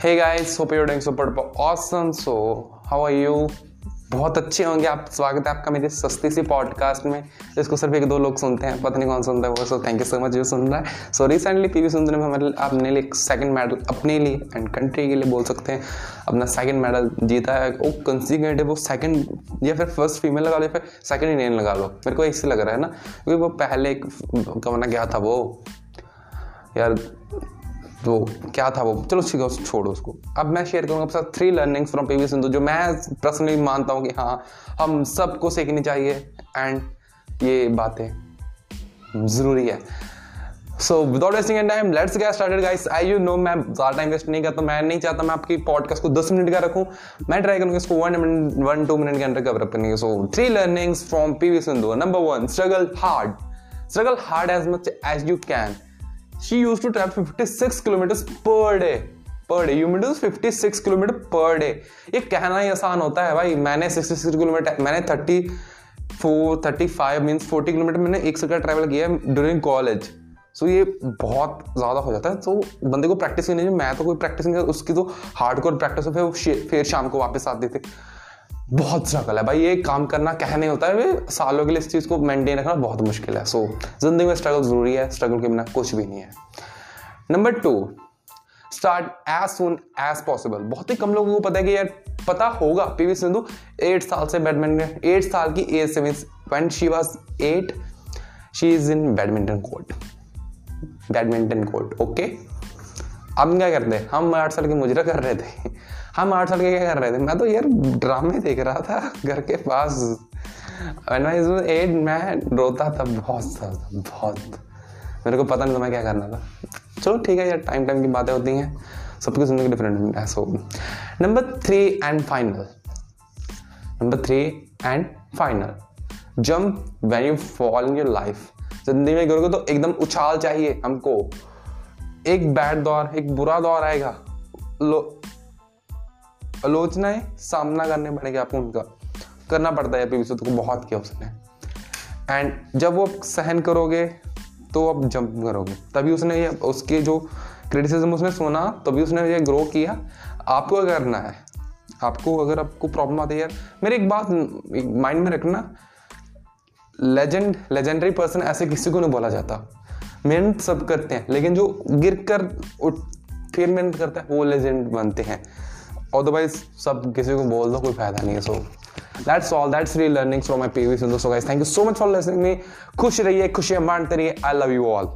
Hey guys, hope you're doing super awesome. So, how are you? बहुत अच्छे होंगे आप। स्वागत है आपका मेरे सस्ती सी पॉडकास्ट में जिसको सिर्फ़ एक दो लोग सुनते हैं। पता नहीं कौन सुनता है वो। So thank you so much जो सुन रहा है। सो रिसेंटली पी वी सुंदर में हमारे आपने लिए सेकंड मेडल अपने लिए एंड कंट्री के लिए बोल सकते हैं। अपना सेकंड मेडल जीता है। वो कंसिक्वेंट है वो सेकंड या फिर फ़र्स्ट फीमेल लगा लो या फिर सेकंड इंडियन लगा लो। मेरे को इससे लग रहा है ना क्योंकि वो पहले एक कमाना गया था वो? यार तो क्या था वो? चलो ठीक है छोड़ो उसको। अब मैं शेयर करूँगा आपके साथ three learnings from PV Sindhu जो मैं पर्सनली मानता हूँ कि हाँ हम सबको सीखनी चाहिए एंड ये बातें ज़रूरी है। So without wasting and time let's get started guys I you know मैं ज़्यादा टाइम वेस्ट नहीं करता, मैं नहीं चाहता मैं आपकी पॉडकास्ट को 10 मिनट का रखूँ। मैं ट्राई करूँगा इसको one minute one two minute के अंदर कवर अप करने so three learnings from PV Sindhu number one struggle hard struggle hard as much as you can she used to travel 56 kilometers per day. Per day you mean 56 kilometre per day ये कहना ही आसान होता है भाई। मैंने 66 kilometre मैंने 34 35 means 40 kilometre मैंने एक सौ का ट्रैवल किया ड्यूरिंग कॉलेज सो ये बहुत ज़्यादा हो जाता है। तो बंदे को प्रैक्टिस करनी चाहिए मैं तो कोई प्रैक्टिस नहीं उसकी तो हार्ड कोर प्रैक्टिस हो फिर फिर शाम को वापस आते थे। बहुत स्ट्रगल है। भाई, ये काम करना कह नहीं होता है। सालों के लिए इस चीज़ को मेंटेन रखना बहुत मुश्किल है। सो ज़िंदगी में स्ट्रगल ज़रूरी है। स्ट्रगल के बिना कुछ भी नहीं है। Number two start as soon as possible बहुत ही कम लोगों को पता है कि यार, पता होगा। पीवी सिंधु एट साल से बैडमिंटन एट साल की एज से mean when she was at she is in badminton court badminton court okay अब क्या करते हम आठ साल की मुजरा कर रहे थे। हम आठ साल के क्या कर रहे थे? मैं तो यार ड्रामे देख रहा था, घर के पास। एट मैं रोता था बहुत ज़्यादा, बहुत। मेरे को पता नहीं था मैं क्या करना था। चलो ठीक है यार टाइम टाइम की बातें होती हैं। सबकी ज़िंदगी डिफरेंट है so number three and final number three and final jump when you fall in your life ज़िंदगी में करोगे तो एकदम उछाल चाहिए हमको। एक बैड दौर, एक बुरा दौर आएगा। आलोचनाएँ सामना करने पड़ेगी आपको उनका। करना पड़ता है पीवी को बहुत किया उसने। एंड जब वो सहन करोगे तो आप जंप करोगे। तभी उसने ये, उसके जो क्रिटिसिज्म उसने सुना, तभी उसने ये ग्रो किया। आपको करना है, आपको अगर आपको प्रॉब्लम आती है यार मेरी एक बात माइंड में रखना। लेजेंड लेजेंडरी पर्सन ऐसे किसी को नहीं बोला जाता। मेहनत सब करते हैं, लेकिन जो गिर कर उठ, फिर मेहनत करता है, वो लेजेंड बनते हैं। अदरवाइज़ सब किसी को बोल दो, कोई फ़ायदा नहीं है so that's all that's three learning from my PV Sindhu so guys thank you so much for listening me खुश रहिए, खुशियाँ बांटते रहिए. I love you all